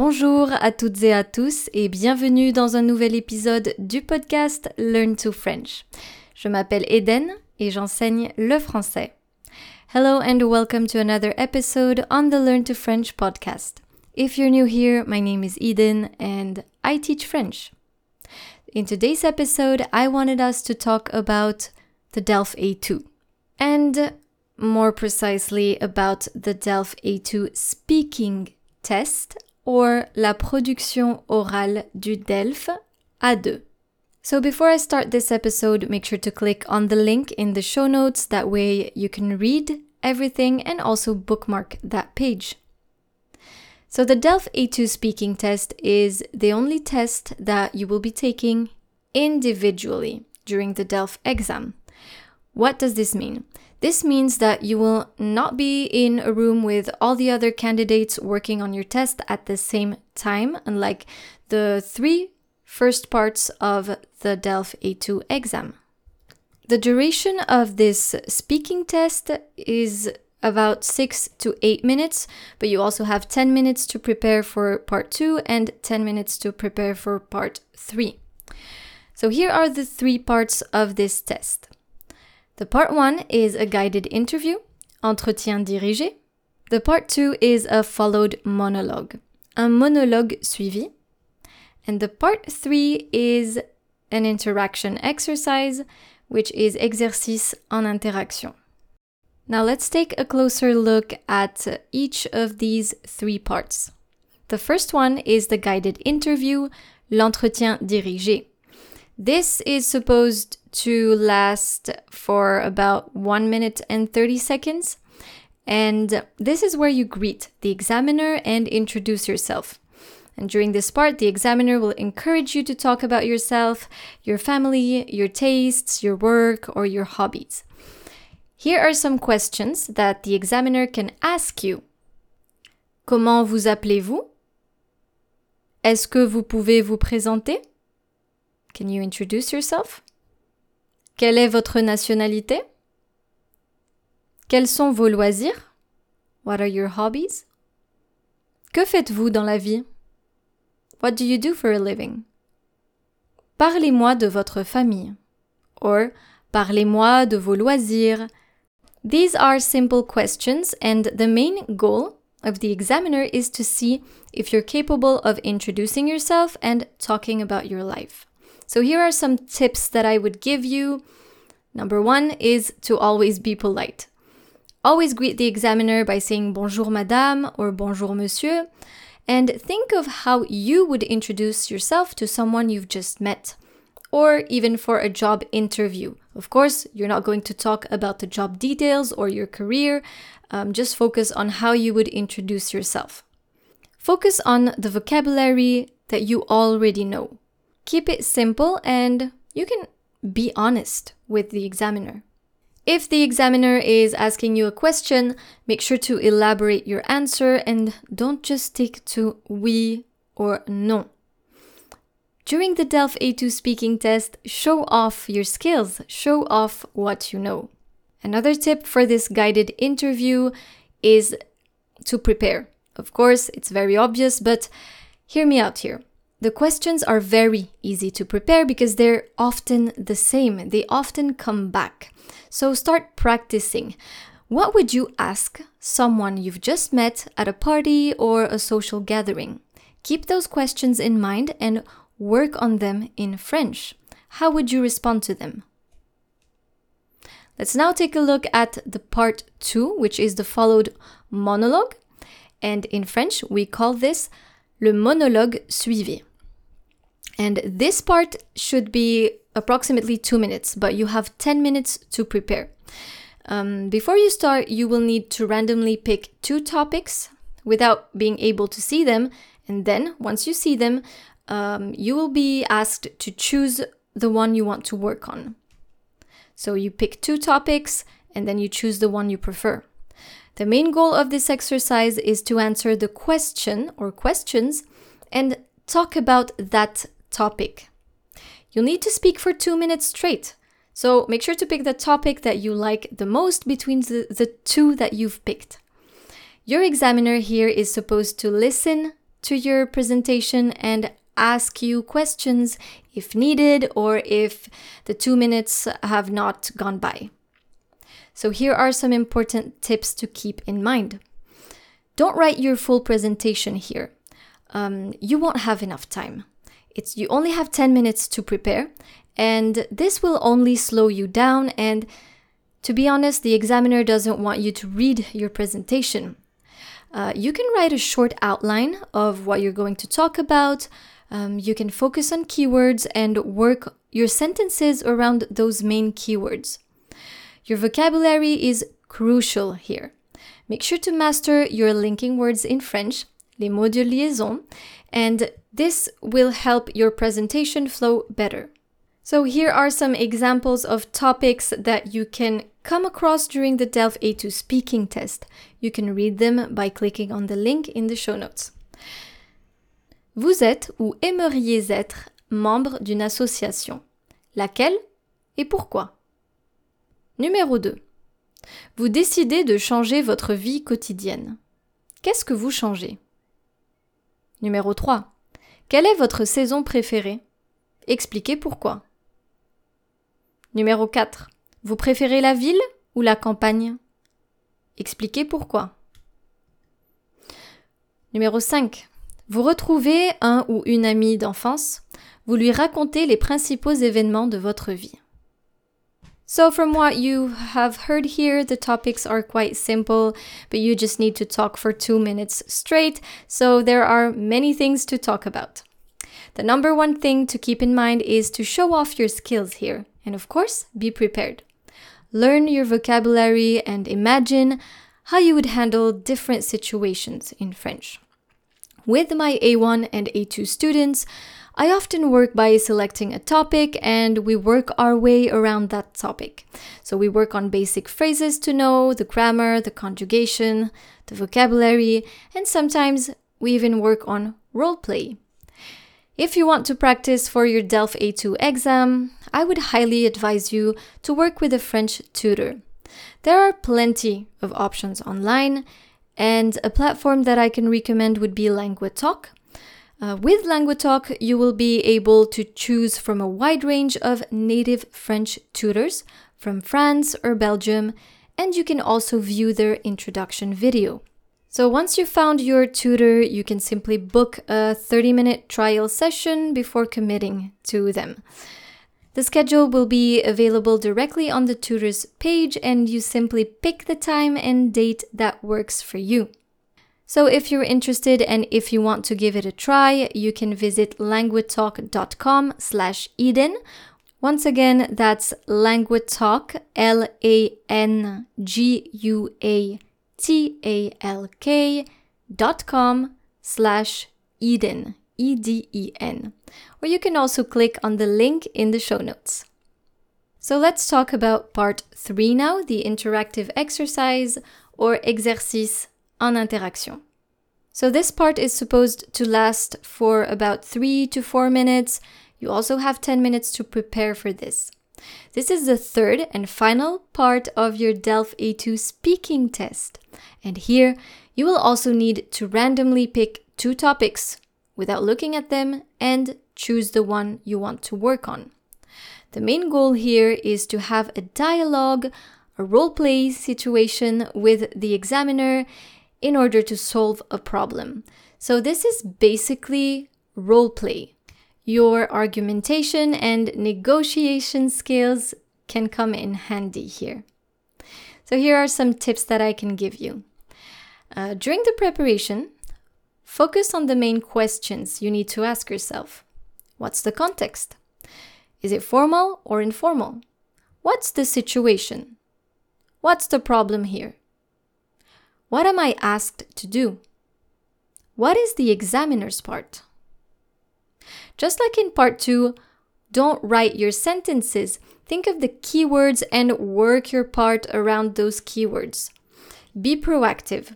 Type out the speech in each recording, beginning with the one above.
Bonjour à toutes et à tous et bienvenue dans un nouvel épisode du podcast Learn to French. Je m'appelle Eden et j'enseigne le français. Hello and welcome to another episode on the Learn to French podcast. If you're new here, my name is Eden and I teach French. In today's episode, I wanted us to talk about the DELF A2 and more precisely about the DELF A2 speaking test or la production orale du DELF A2. So before I start this episode, make sure to click on the link in the show notes. That way you can read everything and also bookmark that page. So the DELF A2 speaking test is the only test that you will be taking individually during the DELF exam. What does this mean? This means that you will not be in a room with all the other candidates working on your test at the same time, unlike the three first parts of the DELF A2 exam. The duration of this speaking test is about six to eight minutes, but you also have 10 minutes to prepare for part two and 10 minutes to prepare for part three. So here are the three parts of this test. The part one is a guided interview, entretien dirigé. The part two is a followed monologue, un monologue suivi. And the part three is an interaction exercise, which is exercice en interaction. Now let's take a closer look at each of these three parts. The first one is the guided interview, l'entretien dirigé. This is supposed to last for about 1 minute and 30 seconds. And this is where you greet the examiner and introduce yourself. And during this part, the examiner will encourage you to talk about yourself, your family, your tastes, your work, or your hobbies. Here are some questions that the examiner can ask you. Comment vous appelez-vous? Est-ce que vous pouvez vous présenter? Can you introduce yourself? Quelle est votre nationalité? Quels sont vos loisirs? What are your hobbies? Que faites-vous dans la vie? What do you do for a living? Parlez-moi de votre famille. Or, parlez-moi de vos loisirs. These are simple questions, and the main goal of the examiner is to see if you're capable of introducing yourself and talking about your life. So, here are some tips that I would give you. Number one is to always be polite. Always greet the examiner by saying bonjour madame or bonjour monsieur and think of how you would introduce yourself to someone you've just met, or even for a job interview. Of course, you're not going to talk about the job details or your career, um, just focus on how you would introduce yourself. Focus on the vocabulary that you already know. Keep it simple and you can be honest with the examiner. If the examiner is asking you a question, make sure to elaborate your answer and don't just stick to oui or non. During the DELF A2 speaking test, show off your skills, show off what you know. Another tip for this guided interview is to prepare. Of course, it's very obvious, but hear me out here. The questions are very easy to prepare because they're often the same, they often come back. So start practicing. What would you ask someone you've just met at a party or a social gathering? Keep those questions in mind and work on them in French. How would you respond to them? Let's now take a look at the part two, which is the followed monologue. And in French, we call this le monologue suivi. And this part should be approximately two minutes, but you have 10 minutes to prepare. Um, before you start, you will need to randomly pick two topics without being able to see them. And then, once you see them, um, you will be asked to choose the one you want to work on. So you pick two topics and then you choose the one you prefer. The main goal of this exercise is to answer the question or questions and talk about that topic. You'll need to speak for two minutes straight. So make sure to pick the topic that you like the most between the, the two that you've picked. Your examiner here is supposed to listen to your presentation and ask you questions if needed or if the two minutes have not gone by. So, here are some important tips to keep in mind. Don't write your full presentation here. Um, you won't have enough time. It's you only have 10 minutes to prepare, and this will only slow you down. And to be honest, the examiner doesn't want you to read your presentation. Uh, you can write a short outline of what you're going to talk about. Um, you can focus on keywords and work your sentences around those main keywords. Your vocabulary is crucial here. Make sure to master your linking words in French, les mots de liaison, and this will help your presentation flow better. So here are some examples of topics that you can come across during the DELF A2 speaking test. You can read them by clicking on the link in the show notes. Vous êtes ou aimeriez être membre d'une association. Laquelle et pourquoi? Numéro 2. Vous décidez de changer votre vie quotidienne. Qu'est-ce que vous changez? Numéro 3. Quelle est votre saison préférée? Expliquez pourquoi. Numéro 4. Vous préférez la ville ou la campagne? Expliquez pourquoi. Numéro 5. Vous retrouvez un ou une amie d'enfance? Vous lui racontez les principaux événements de votre vie. So, from what you have heard here, the topics are quite simple, but you just need to talk for two minutes straight. So, there are many things to talk about. The number one thing to keep in mind is to show off your skills here. And of course, be prepared. Learn your vocabulary and imagine how you would handle different situations in French. With my A1 and A2 students, I often work by selecting a topic and we work our way around that topic. So we work on basic phrases to know, the grammar, the conjugation, the vocabulary, and sometimes we even work on role play. If you want to practice for your DELF A2 exam, I would highly advise you to work with a French tutor. There are plenty of options online, and a platform that I can recommend would be Languatalk. Uh, with Languatalk, you will be able to choose from a wide range of native French tutors from France or Belgium, and you can also view their introduction video. So once you've found your tutor, you can simply book a 30 minute trial session before committing to them. The schedule will be available directly on the tutor's page, and you simply pick the time and date that works for you. So if you're interested and if you want to give it a try, you can visit languatalk.com slash Eden. Once again, that's languatalk, L-A-N-G-U-A-T-A-L-K dot com slash Eden, E-D-E-N. Or you can also click on the link in the show notes. So let's talk about part three now, the interactive exercise or exercice en interaction. So this part is supposed to last for about 3 to 4 minutes. You also have 10 minutes to prepare for this. This is the third and final part of your DELF A2 speaking test. And here, you will also need to randomly pick two topics without looking at them and choose the one you want to work on. The main goal here is to have a dialogue, a role play situation with the examiner in order to solve a problem. So, this is basically role play. Your argumentation and negotiation skills can come in handy here. So, here are some tips that I can give you. Uh, during the preparation, focus on the main questions you need to ask yourself. What's the context? Is it formal or informal? What's the situation? What's the problem here? What am I asked to do? What is the examiner's part? Just like in part two, don't write your sentences. Think of the keywords and work your part around those keywords. Be proactive.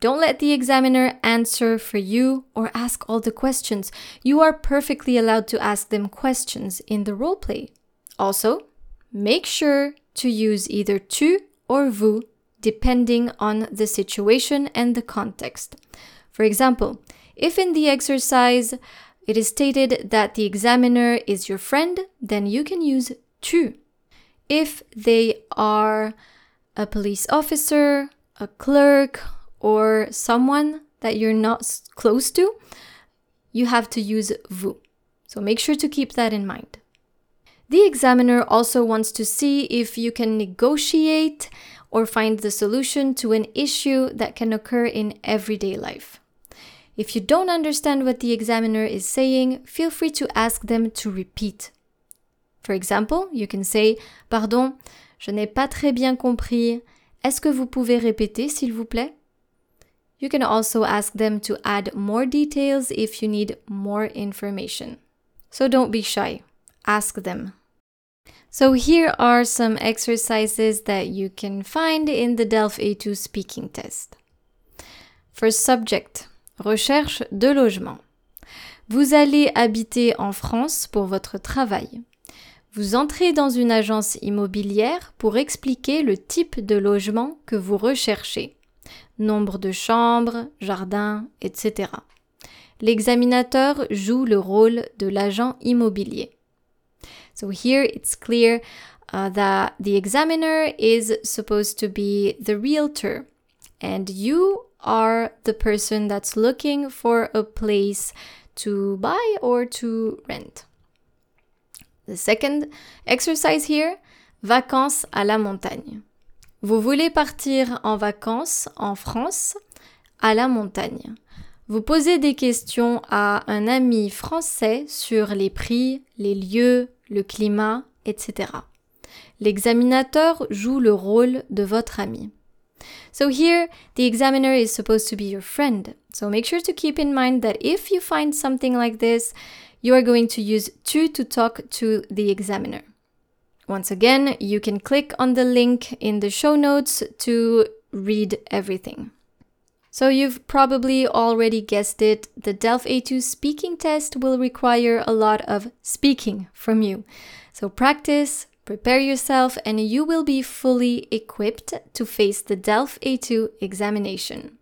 Don't let the examiner answer for you or ask all the questions. You are perfectly allowed to ask them questions in the role play. Also, make sure to use either tu or vous depending on the situation and the context. For example, If in the exercise it is stated that the examiner is your friend, then you can use tu. If they are a police officer, a clerk, or someone that you're not close to, you have to use vous. So make sure to keep that in mind. The examiner also wants to see if you can negotiate or find the solution to an issue that can occur in everyday life. If you don't understand what the examiner is saying, feel free to ask them to repeat. For example, you can say Pardon, je n'ai pas très bien compris. Est-ce que vous pouvez répéter, s'il vous plaît? You can also ask them to add more details if you need more information. So don't be shy. Ask them. So here are some exercises that you can find in the DELF A2 speaking test. First subject, recherche de logement. Vous allez habiter en France pour votre travail. Vous entrez dans une agence immobilière pour expliquer le type de logement que vous recherchez. Nombre de chambres, jardins, etc. L'examinateur joue le rôle de l'agent immobilier. So here it's clear uh, that the examiner is supposed to be the realtor and you are the person that's looking for a place to buy or to rent. The second exercise here, vacances à la montagne. Vous voulez partir en vacances en France à la montagne. Vous posez des questions à un ami français sur les prix, les lieux, le climat, etc. L'examinateur joue le rôle de votre ami. So here, the examiner is supposed to be your friend. So make sure to keep in mind that if you find something like this, you are going to use tu to talk to the examiner. Once again, you can click on the link in the show notes to read everything. So you've probably already guessed it, the DELF A2 speaking test will require a lot of speaking from you. So practice, prepare yourself, and you will be fully equipped to face the DELF A2 examination.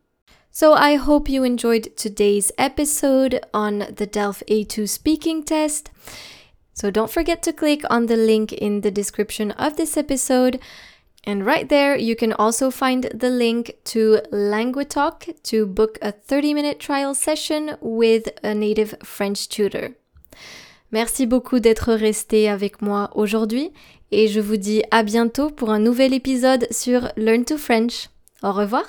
So I hope you enjoyed today's episode on the DELF A2 speaking test. So don't forget to click on the link in the description of this episode and right there, you can also find the link to Languatalk to book a 30 minute trial session with a native French tutor. Merci beaucoup d'être resté avec moi aujourd'hui et je vous dis à bientôt pour un nouvel épisode sur Learn to French. Au revoir!